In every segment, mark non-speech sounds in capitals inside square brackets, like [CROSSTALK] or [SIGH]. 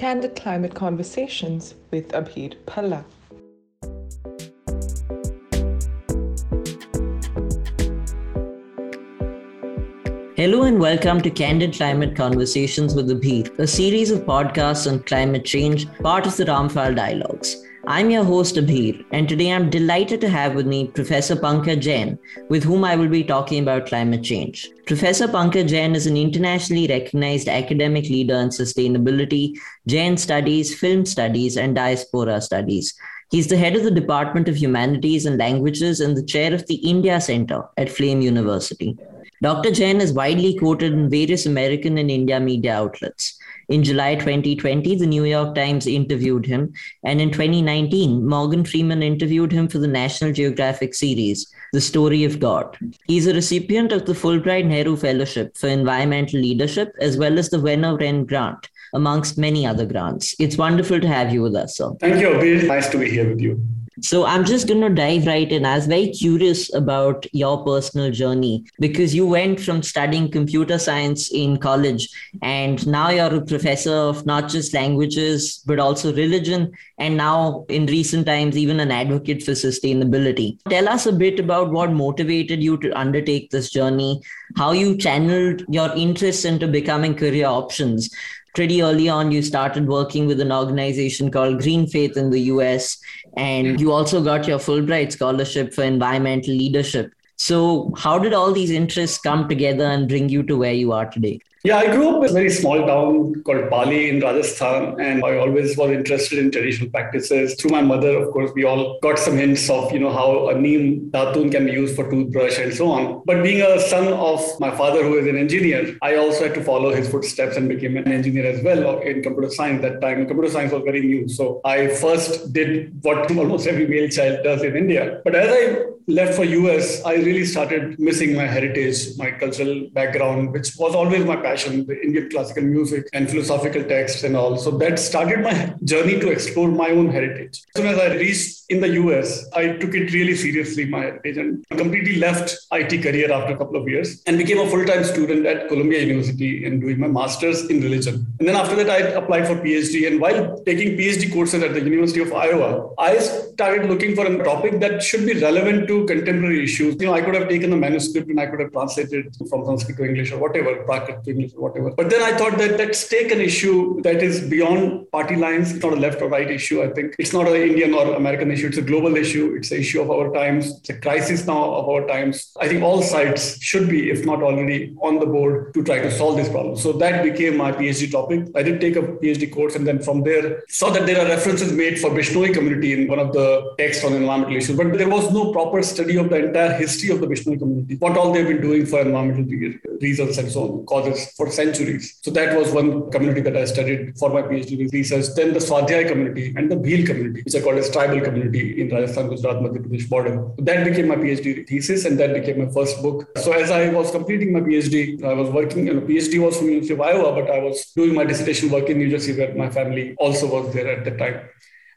Candid Climate Conversations with Abhiir Bhalla. Hello and welcome to Candid Climate Conversations with Abhiir, a series of podcasts on climate change, part of the Ramphal Dialogues. I'm your host Abhiir, and today I'm delighted to have with me Professor Pankaj Jain, with whom I will be talking about climate change. Professor Pankaj Jain is an internationally recognized academic leader in sustainability, Jain studies, film studies, and diaspora studies. He's the head of the Department of Humanities and Languages and the chair of the India Center at Flame University. Dr. Jain is widely quoted in various American and India media outlets. In July 2020, the New York Times interviewed him, and in 2019, Morgan Freeman interviewed him for the National Geographic series, The Story of God. He's a recipient of the Fulbright Nehru Fellowship for Environmental Leadership, as well as the Wenner-Gren Grant, amongst many other grants. It's wonderful to have you with us, sir. Thank you, Abhi. Nice to be here with you. So I'm just going to dive right in. I was very curious about your personal journey because you went from studying computer science in college and now you're a professor of not just languages, but also religion. And now in recent times, even an advocate for sustainability. Tell us a bit about what motivated you to undertake this journey, how you channeled your interests into becoming career options pretty early on you started working with an organization called green faith in the us and mm-hmm. you also got your fulbright scholarship for environmental leadership so how did all these interests come together and bring you to where you are today yeah, I grew up in a very small town called Pali in Rajasthan, and I always was interested in traditional practices. Through my mother, of course, we all got some hints of, you know, how a neem datun can be used for toothbrush and so on. But being a son of my father, who is an engineer, I also had to follow his footsteps and became an engineer as well in computer science. That time, computer science was very new, so I first did what almost every male child does in India. But as I left for US, I really started missing my heritage, my cultural background, which was always my passion, the Indian classical music and philosophical texts and all. So that started my journey to explore my own heritage. As soon as I reached in the US, I took it really seriously, my heritage, and completely left IT career after a couple of years and became a full-time student at Columbia University and doing my master's in religion. And then after that, I applied for PhD. And while taking PhD courses at the University of Iowa, I started looking for a topic that should be relevant to contemporary issues. You know, I could have taken the manuscript and I could have translated from Sanskrit to English or whatever, Prakrit to English or whatever. But then I thought that let's take an issue that is beyond party lines. It's not a left or right issue. I think it's not an Indian or American issue. It's a global issue. It's an issue of our times. It's a crisis now of our times. I think all sides should be, if not already, on the board to try to solve this problem. So that became my PhD topic. I did take a PhD course and then from there saw that there are references made for Bishnoi community in one of the texts on environmental issues, but there was no proper study of the entire history of the Bishnoi community, what all they've been doing for environmental reasons and so on, causes for centuries. So that was one community that I studied for my PhD research. Then the Swadhyay community and the Bhil community, which I called as tribal community in Rajasthan, Gujarat, Madhya Pradesh border. So that became my PhD thesis and that became my first book. So as I was completing my PhD, I was working, you know, PhD was from University of Iowa, but I was doing my dissertation work in New Jersey where my family also was there at the time.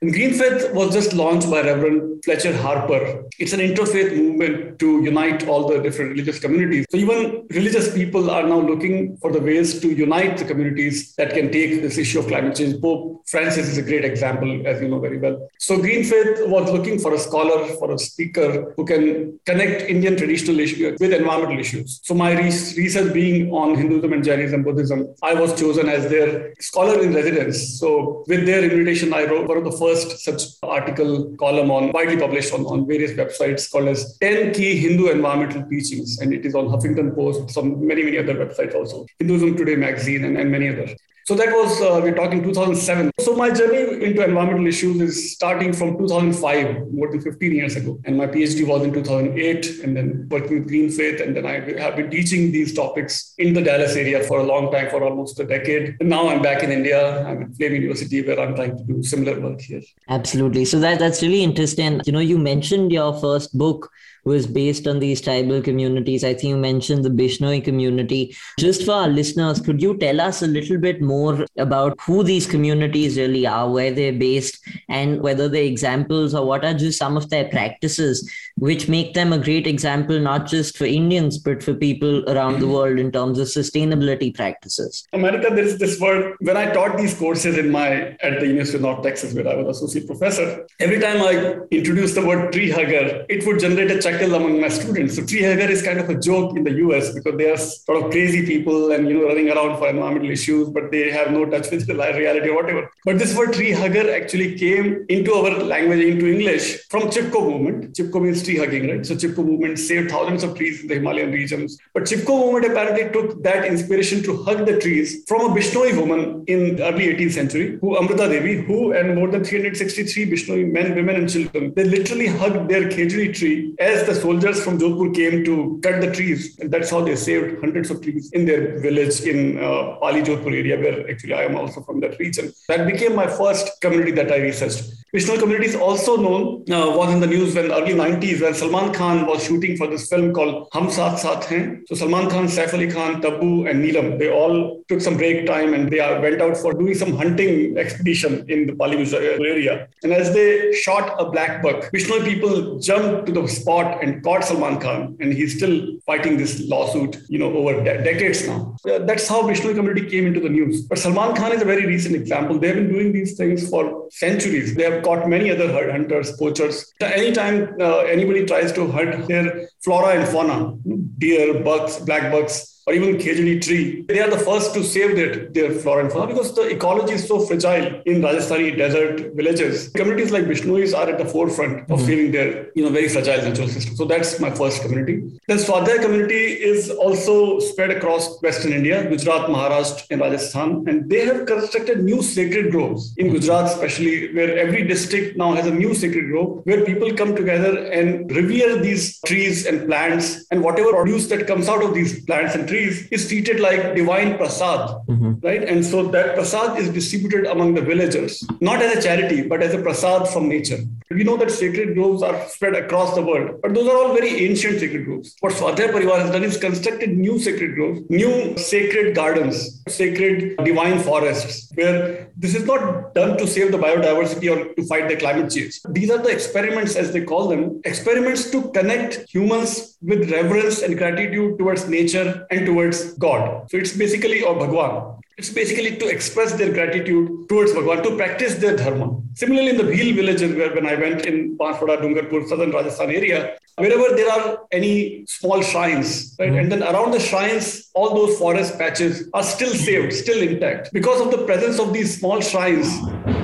And Green Faith was just launched by Reverend Fletcher Harper. It's an interfaith movement to unite all the different religious communities. So even religious people are now looking for the ways to unite the communities that can take this issue of climate change. Pope Francis is a great example, as you know very well. So Green Faith was looking for a scholar, for a speaker who can connect Indian traditional issues with environmental issues. So my research being on Hinduism and Jainism, Buddhism, I was chosen as their scholar in residence. So with their invitation, I wrote one of the first first such article column on widely published on, on various websites called as 10 key Hindu environmental teachings. And it is on Huffington Post, some many, many other websites also. Hinduism Today magazine and, and many others. So that was, uh, we're talking 2007. So my journey into environmental issues is starting from 2005, more than 15 years ago. And my PhD was in 2008, and then working with Green Faith. And then I have been teaching these topics in the Dallas area for a long time, for almost a decade. And now I'm back in India. I'm at Flame University, where I'm trying to do similar work here. Absolutely. So that, that's really interesting. You know, you mentioned your first book was based on these tribal communities. I think you mentioned the Bishnoi community. Just for our listeners, could you tell us a little bit more about who these communities really are, where they're based, and whether they're examples or what are just some of their practices which make them a great example not just for Indians but for people around the world in terms of sustainability practices. America, there is this word when I taught these courses in my at the University of North Texas where I was associate professor. Every time I introduced the word tree hugger, it would generate a among my students. So tree hugger is kind of a joke in the US because they are sort of crazy people and you know running around for environmental issues, but they have no touch with [LAUGHS] the reality or whatever. But this word tree hugger actually came into our language, into English from Chipko movement. Chipko means tree hugging, right? So Chipko movement saved thousands of trees in the Himalayan regions. But Chipko movement apparently took that inspiration to hug the trees from a Bishnoi woman in early 18th century, who Amrita Devi, who and more than 363 Bishnoi men, women, and children, they literally hugged their khejri tree as the soldiers from Jodhpur came to cut the trees. And that's how they saved hundreds of trees in their village in uh, Pali Jodhpur area, where actually I am also from that region. That became my first community that I researched. Bishnoi community is also known, uh, was in the news when early 90s when Salman Khan was shooting for this film called Hum Saath Saath Hain. So Salman Khan, Saif Ali Khan, Tabu and Neelam, they all took some break time and they went out for doing some hunting expedition in the Pali area. And as they shot a black buck, Bishnoi people jumped to the spot and caught Salman Khan and he's still fighting this lawsuit, you know, over de- decades now. That's how Bishnoi community came into the news. But Salman Khan is a very recent example. They have been doing these things for centuries. They have caught many other herd hunters, poachers. Anytime uh, anybody tries to hunt their flora and fauna, deer, bucks, black bucks, or even khejri tree, they are the first to save their, their flora and fauna because the ecology is so fragile in Rajasthani desert villages. Communities like Bishnois are at the forefront of mm-hmm. saving their you know very fragile natural system. So that's my first community. Then Swadhyay community is also spread across Western India, Gujarat, Maharashtra, and Rajasthan, and they have constructed new sacred groves in Gujarat, especially where every district now has a new sacred grove where people come together and revere these trees and plants and whatever produce that comes out of these plants and trees is treated like divine prasad, mm-hmm. right? And so that prasad is distributed among the villagers, not as a charity, but as a prasad from nature. We know that sacred groves are spread across the world, but those are all very ancient sacred groves. What Swadhyay Parivar has done is constructed new sacred groves, new sacred gardens, sacred divine forests, where this is not done to save the biodiversity or to fight the climate change. These are the experiments, as they call them, experiments to connect humans with reverence and gratitude towards nature and towards God. So it's basically, or Bhagwan. It's basically to express their gratitude towards Bhagwan, to practice their dharma. Similarly, in the Bhil villages, where when I went in Banswara, Dungarpur, southern Rajasthan area, wherever there are any small shrines, right, mm-hmm. and then around the shrines, all those forest patches are still saved, still intact. Because of the presence of these small shrines,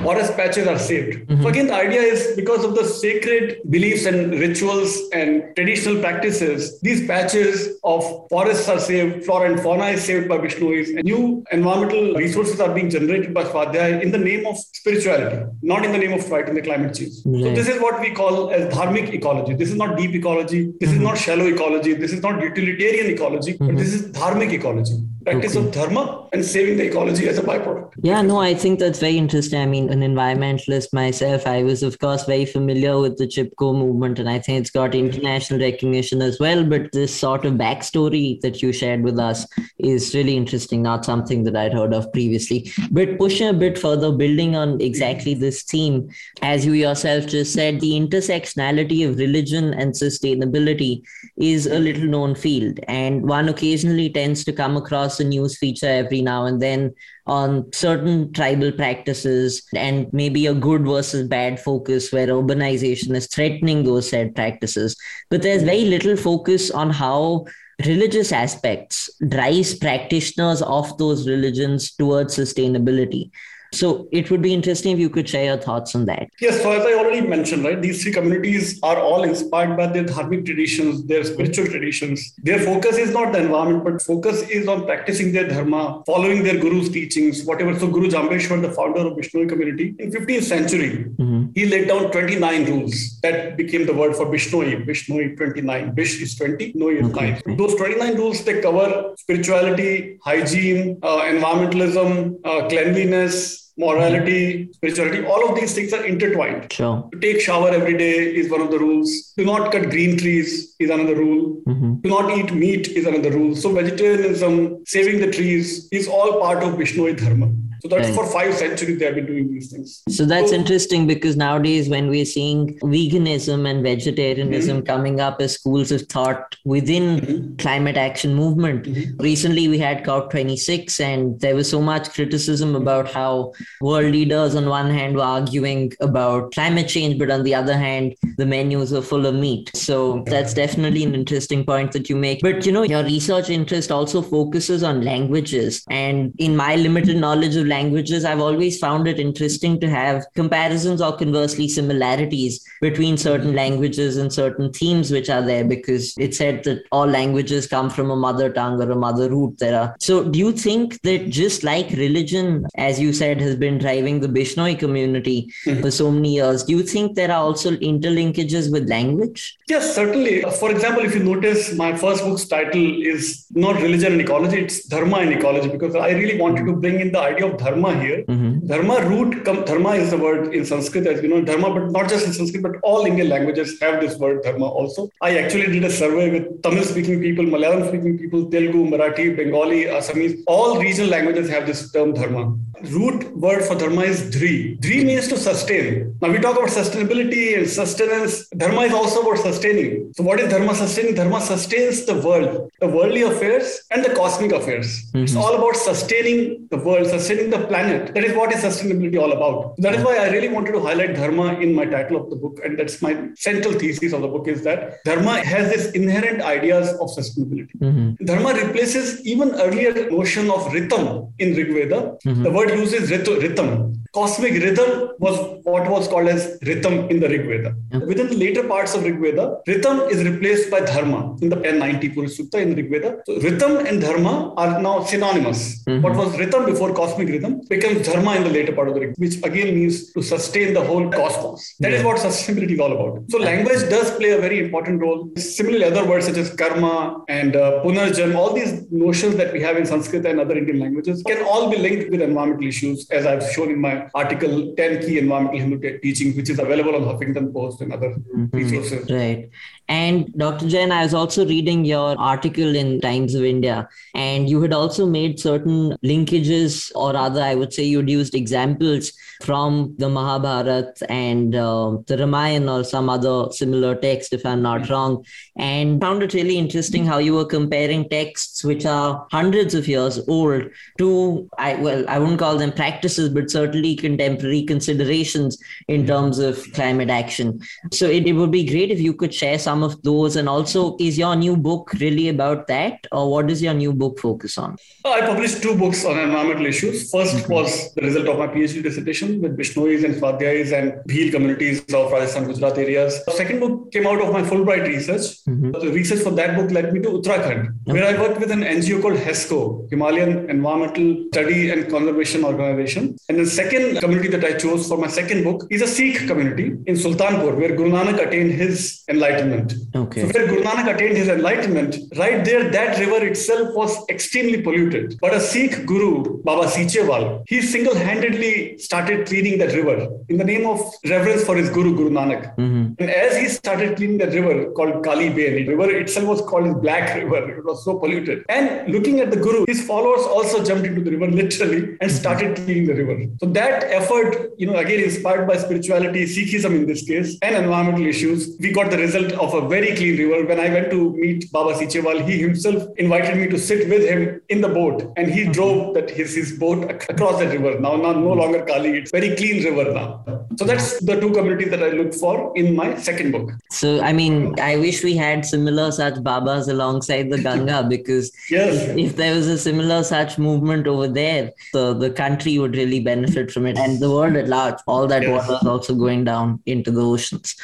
forest patches are saved. Mm-hmm. So again, the idea is because of the sacred beliefs and rituals and traditional practices, these patches of forests are saved, flora and fauna is saved by Bishnois, and new environmental resources are being generated by Swadhyay in the name of spirituality, not in the name of fighting the climate change. Mm-hmm. So this is what we call as dharmic ecology. This is not deep ecology. This mm-hmm. is not shallow ecology. This is not utilitarian ecology, but this is dharmic ecology practice okay. of dharma and saving the ecology as a byproduct. Yeah, no, I think that's very interesting. I mean, an environmentalist myself, I was, of course, very familiar with the Chipko movement, and I think it's got international recognition as well. But this sort of backstory that you shared with us is really interesting, not something that I'd heard of previously. But pushing a bit further, building on exactly this theme, as you yourself just said, the intersectionality of religion and sustainability is a little known field, and one occasionally tends to come across across a news feature every now and then on certain tribal practices and maybe a good versus bad focus where urbanization is threatening those said practices. But there's very little focus on how religious aspects drives practitioners of those religions towards sustainability. So it would be interesting if you could share your thoughts on that. Yes, so as I already mentioned, right, these three communities are all inspired by their dharmic traditions, their spiritual traditions. Their focus is not the environment, but focus is on practicing their dharma, following their guru's teachings, whatever. So Guru Jambheshwar, the founder of Bishnoi community, in 15th century, mm-hmm. He laid down 29 rules that became the word for Bishnoi. Bishnoi 29. Bish is 20, Noi is okay. 9. Those 29 rules, they cover spirituality, hygiene, uh, environmentalism, uh, cleanliness, morality, spirituality, all of these things are intertwined. Sure. To take shower every day is one of the rules. Do not cut green trees is another rule. Mm-hmm. Do not eat meat is another rule. So vegetarianism, saving the trees is all part of Bishnoi Dharma. So that's right. for five centuries they have been doing these things. So that's so, interesting because nowadays when we're seeing veganism and vegetarianism mm-hmm. coming up as schools of thought within mm-hmm. climate action movement, mm-hmm. recently we had COP26 and there was so much criticism about how world leaders on one hand were arguing about climate change, but on the other hand, the menus are full of meat. So that's definitely an interesting point that you make. But you know, your research interest also focuses on languages. And in my limited knowledge of languages, I've always found it interesting to have comparisons or conversely similarities between certain languages and certain themes which are there because it's said that all languages come from a mother tongue or a mother root there are. So do you think that just like religion, as you said, has been driving the Bishnoi community mm-hmm. for so many years, do you think there are also interlinkages with language? Yes, certainly. For example, if you notice, my first book's title is not religion and ecology, it's dharma and ecology, because I really wanted to bring in the idea of here. Mm-hmm. Dharma root, dharma is the word in Sanskrit, as you know, dharma, but not just in Sanskrit, but all Indian languages have this word dharma also. I actually did a survey with Tamil speaking people, Malayalam speaking people, Telugu, Marathi, Bengali, Assamese, all regional languages have this term dharma root word for dharma is dhri. Dhri means to sustain. Now we talk about sustainability and sustenance. Dharma is also about sustaining. So what is dharma sustaining? Dharma sustains the world, the worldly affairs and the cosmic affairs. Mm-hmm. It's all about sustaining the world, sustaining the planet. That is what is sustainability all about. That is why I really wanted to highlight dharma in my title of the book. And that's my central thesis of the book is that dharma has this inherent ideas of sustainability. Mm-hmm. Dharma replaces even earlier notion of rhythm in Rig Veda. Mm-hmm. The word uses rhythm. Cosmic rhythm was what was called as rhythm in the Rig Veda. Within the later parts of Rig Veda, rhythm is replaced by dharma in the 1090 Purusha Sukta in Rig Veda. So rhythm and dharma are now synonymous. Mm-hmm. What was rhythm before cosmic rhythm becomes dharma in the later part of the Rig, which again means to sustain the whole cosmos. That yeah. is what sustainability is all about. So language does play a very important role. Similarly, other words such as karma and uh, punarjan, all these notions that we have in Sanskrit and other Indian languages can all be linked with environmental issues, as I've shown in my article 10 Key Environmental Hindu Teachings, which is available on Huffington Post and other mm-hmm. resources. Right. And Dr. Jain, I was also reading your article in Times of India, and you had also made certain linkages, or rather, I would say you'd used examples from the Mahabharata and uh, the Ramayana or some other similar text, if I'm not mm-hmm. wrong, and found it really interesting how you were comparing texts which are hundreds of years old to, I well, I wouldn't call them practices, but certainly contemporary considerations in terms of climate action. So it, it would be great if you could share some of those. And also, is your new book really about that, or what does your new book focus on? I published two books on environmental issues. 1st mm-hmm. was the result of my PhD dissertation with Bishnois and Swadhyais and Bhil communities of Rajasthan, Gujarat areas. The second book came out of my Fulbright research. Mm-hmm. The research for that book led me to Uttarakhand, okay. where I worked with an NGO called HESCO, Himalayan Environmental Study and Conservation Organization. And the second community that I chose for my second book is a Sikh community in Sultanpur, where Guru Nanak attained his enlightenment. Okay. So where Guru Nanak attained his enlightenment, right there, that river itself was extremely polluted. But a Sikh guru, Baba Sichewal, he single-handedly started cleaning that river in the name of reverence for his guru, Guru Nanak. Mm-hmm. And as he started cleaning that river called Kali Bein, the river itself was called Black River. [LAUGHS] It was so polluted. And looking at the guru, his followers also jumped into the river [LAUGHS] literally and started cleaning the river. So that effort, you know, again inspired by spirituality, Sikhism in this case, and environmental issues, we got the result of a very clean river. When I went to meet Baba Sichewal, he himself invited me to sit with him in the boat, and he drove that his, his boat across the river. Now, now no hmm. longer Kali, it's very clean river now. So that's hmm. the two communities that I look for in my second book. So I mean, I wish we had similar such Babas alongside the Ganga [LAUGHS] because yes. if, if there was a similar such movement over there, the, the country would really benefit from it. And the world at large, all that yes. water is also going down into the oceans.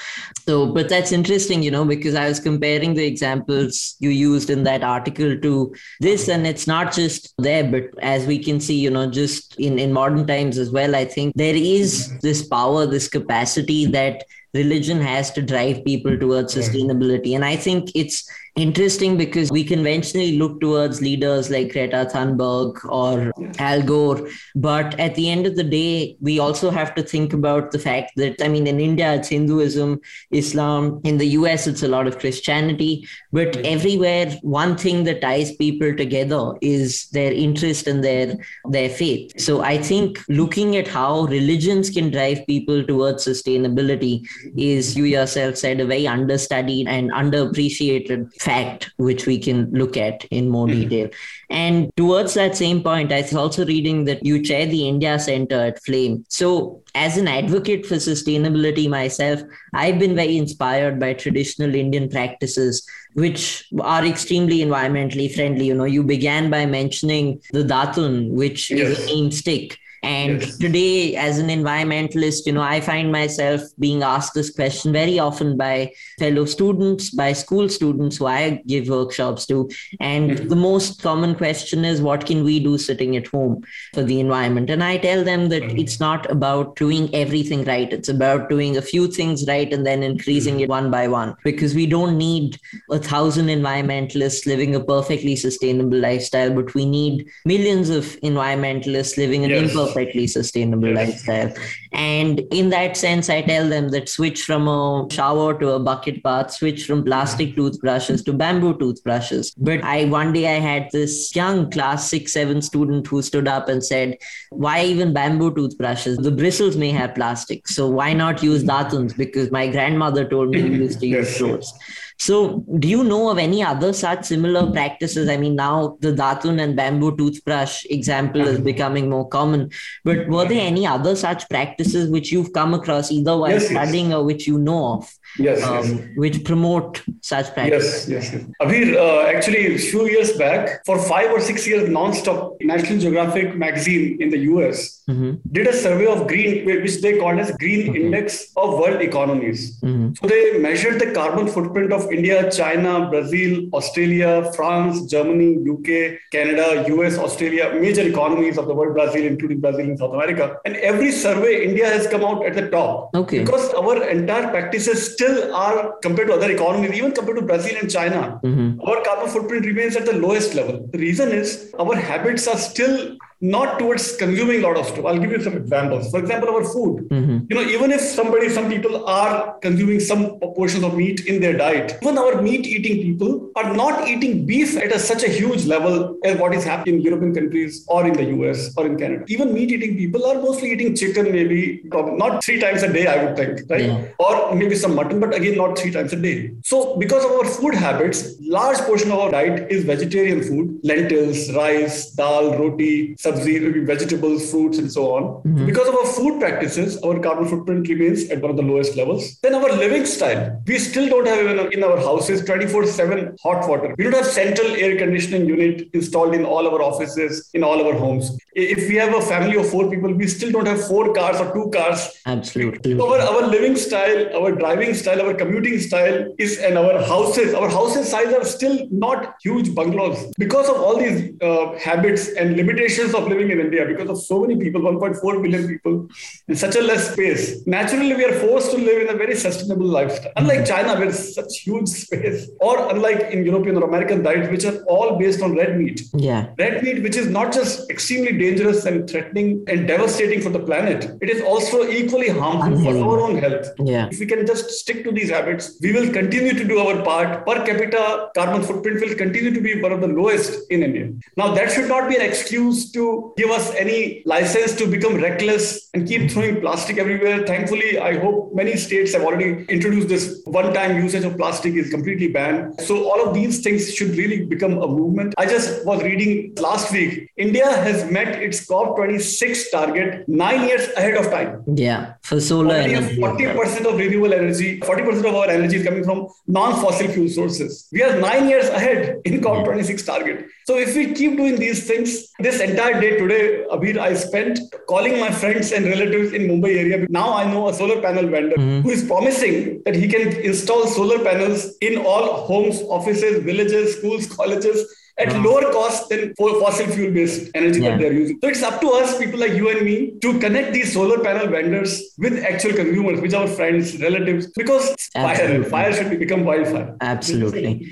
So, but that's interesting, you know, because I was comparing the examples you used in that article to this, and it's not just there, but as we can see, you know, just in, in modern times as well, I think there is this power, this capacity that religion has to drive people towards sustainability. And i think it's interesting because we conventionally look towards leaders like Greta Thunberg or Al Gore. But at the end of the day, we also have to think about the fact that, I mean, in India, it's Hinduism, Islam. In the US, it's a lot of Christianity. But everywhere, one thing that ties people together is their interest and their, their faith. So I think looking at how religions can drive people towards sustainability is, you yourself said, a very understudied and underappreciated fact, which we can look at in more mm-hmm. detail. And towards that same point, I was also reading that you chair the India Center at Flame. So, as an advocate for sustainability myself, I've been very inspired by traditional Indian practices, which are extremely environmentally friendly. You know, you began by mentioning the datun, which yes. is a neem stick and yes. today, as an environmentalist, you know, I find myself being asked this question very often by fellow students, by school students who I give workshops to. And mm-hmm. the most common question is, what can we do sitting at home for the environment? And I tell them that mm-hmm. it's not about doing everything right. It's about doing a few things right and then increasing mm-hmm. it one by one, because we don't need a thousand environmentalists living a perfectly sustainable lifestyle, but we need millions of environmentalists living an yes. imperfect perfectly sustainable lifestyle. And in that sense, I tell them that switch from a shower to a bucket bath, switch from plastic toothbrushes to bamboo toothbrushes. But I one day I had this young class six, seven student who stood up and said, Why even bamboo toothbrushes? The bristles may have plastic. So why not use datuns? Because my grandmother told me we used to use those. So, do you know of any other such similar practices? I mean, now the datun and bamboo toothbrush example is becoming more common, but were there any other such practices which you've come across either while yes, studying yes. or which you know of? yes, um, yes. which promote such practices. Yes, yes. yes. Abhiir, uh, actually, a few years back, for five or six years non-stop, National Geographic magazine in the US mm-hmm. did a survey of green, which they called as Green mm-hmm. Index of World Economies. Mm-hmm. So they measured the carbon footprint of India, China, Brazil, Australia, France, Germany, UK, Canada, US, Australia, major economies of the world, Brazil, including Brazil in South America. And every survey, India has come out at the top. Okay. Because our entire practices still still are compared to other economies, even compared to Brazil and China, mm-hmm. our carbon footprint remains at the lowest level. The reason is our habits are still not towards consuming a lot of stuff. I'll give you some examples. For example, our food. Mm-hmm. You know, even if somebody, some people are consuming some portions of meat in their diet, even our meat eating people are not eating beef at a, such a huge level as what is happening in European countries or in the US or in Canada. Even meat eating people are mostly eating chicken, maybe not three times a day, I would think, right? Yeah. Or maybe some mutton, but again, not three times a day. So, because of our food habits, large portion of our diet is vegetarian food, lentils, rice, dal, roti, sabzi, vegetables, fruits, and so on. Mm-hmm. Because of our food practices, our carbon footprint remains at one of the lowest levels. Then our living style, we still don't have even in our houses 24/7 hot water. We don't have central air conditioning unit installed in all our offices, in all our homes. If we have a family of four people, we still don't have four cars or two cars. Absolutely. Our, our living style, our driving style, our commuting style is, and our houses, our houses size are still not huge bungalows because of all these uh, habits and limitations of living in India because of so many people, 1.4 billion people, in such a less space. Naturally, we are forced to live in a very sustainable lifestyle. Unlike mm-hmm. China, where such huge space, or unlike in European or American diets, which are all based on red meat. Yeah. Red meat, which is not just extremely dangerous and threatening and devastating for the planet, it is also equally harmful for our own health. Yeah. If we can just stick to these habits, we will continue to do our part. Per capita carbon footprint will continue to be one of the lowest in India. Now, that should not be an excuse to give us any license to become reckless and keep throwing plastic everywhere. Thankfully, I hope many states have already introduced this one time usage of plastic is completely banned. So, all of these things should really become a movement. I just was reading last week, India has met its COP26 target nine years ahead of time. Yeah, for solar energy. 40% of renewable energy, 40% of our energy is coming from non fossil fuel sources. We are nine years ahead in COP26 target. So, if we keep doing these things, this entire day today, Abhiir, I spent calling my friends and relatives in Mumbai area. Now I know a solar panel vendor mm-hmm. who is promising that he can install solar panels in all homes, offices, villages, schools, colleges at lower cost than fossil fuel based energy yeah. that they're using. So it's up to us, people like you and me, to connect these solar panel vendors with actual consumers, which are our friends, relatives, because fire, fire should become wildfire. Absolutely.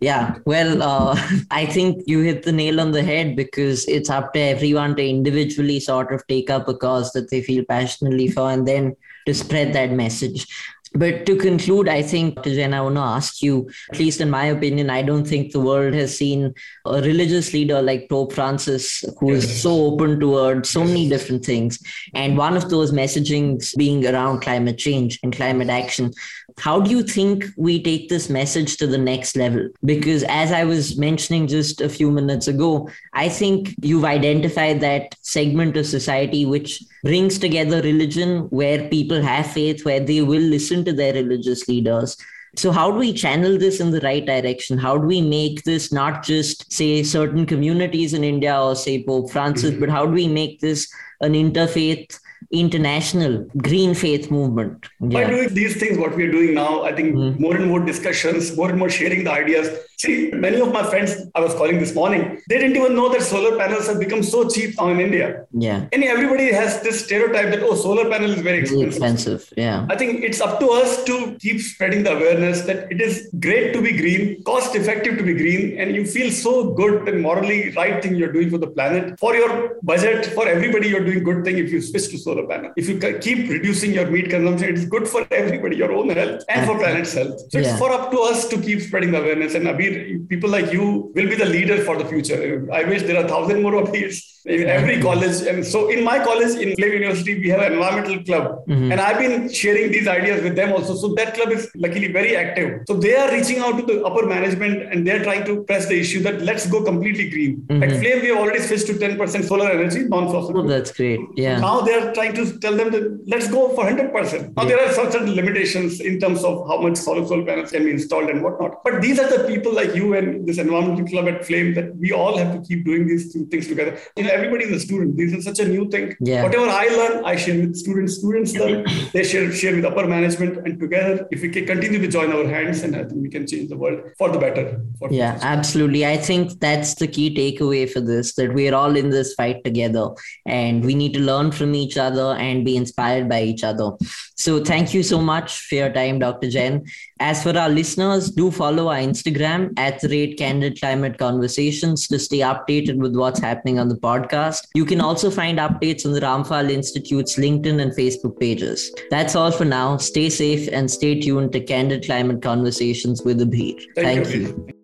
Yeah, well, uh, [LAUGHS] I think you hit the nail on the head because it's up to everyone to individually sort of take up a cause that they feel passionately for and then to spread that message. But to conclude, I think, Jain, I want to ask you, at least in my opinion, I don't think the world has seen a religious leader like Pope Francis, who is yes. so open towards so many different things. And one of those messagings being around climate change and climate action. How do you think we take this message to the next level? Because as I was mentioning just a few minutes ago, I think you've identified that segment of society which brings together religion where people have faith, where they will listen to their religious leaders. So, how do we channel this in the right direction? How do we make this not just, say, certain communities in India or, say, Pope Francis, mm-hmm. but how do we make this an interfaith international green faith movement. Yeah. By doing these things, what we're doing now, I think mm-hmm. more and more discussions, more and more sharing the ideas. See, many of my friends I was calling this morning, they didn't even know that solar panels have become so cheap now in India. Yeah. And everybody has this stereotype that, oh, solar panel is very expensive. expensive. Yeah. I think it's up to us to keep spreading the awareness that it is great to be green, cost effective to be green, and you feel so good and morally right thing you're doing for the planet. For your budget, for everybody, you're doing good thing if you switch to solar panel. If you keep reducing your meat consumption, it's good for everybody, your own health and for planet's health. So yeah. it's for up to us to keep spreading the awareness. And People like you will be the leader for the future. I wish there are thousand more Abhiirs in every college. And so in my college, in Flame University, we have an environmental club. Mm-hmm. And I've been sharing these ideas with them also. So that club is luckily very active. So they are reaching out to the upper management and they're trying to press the issue that let's go completely green. Mm-hmm. At Flame, we have already switched to 10% solar energy, non-fossil. Oh, that's great. Yeah. Now they're trying to tell them that let's go for 100%. Now yeah. there are certain limitations in terms of how much solar solar panels can be installed and whatnot. But these are the people like you and this environmental club at Flame that we all have to keep doing these two things together. You know, everybody is a student. This is such a new thing. Yeah. Whatever I learn, I share with students. Students learn, they share share with upper management, and together, if we can continue to join our hands, and I think we can change the world for the better. For yeah, absolutely. I think that's the key takeaway for this: that we are all in this fight together, and we need to learn from each other and be inspired by each other. So, thank you so much for your time, Dr. Jain. As for our listeners, do follow our Instagram at the rate Candid Climate Conversations to stay updated with what's happening on the podcast. You can also find updates on the Ramphal Institute's LinkedIn and Facebook pages. That's all for now. Stay safe and stay tuned to Candid Climate Conversations with Abhiir. Thank, Thank you. you.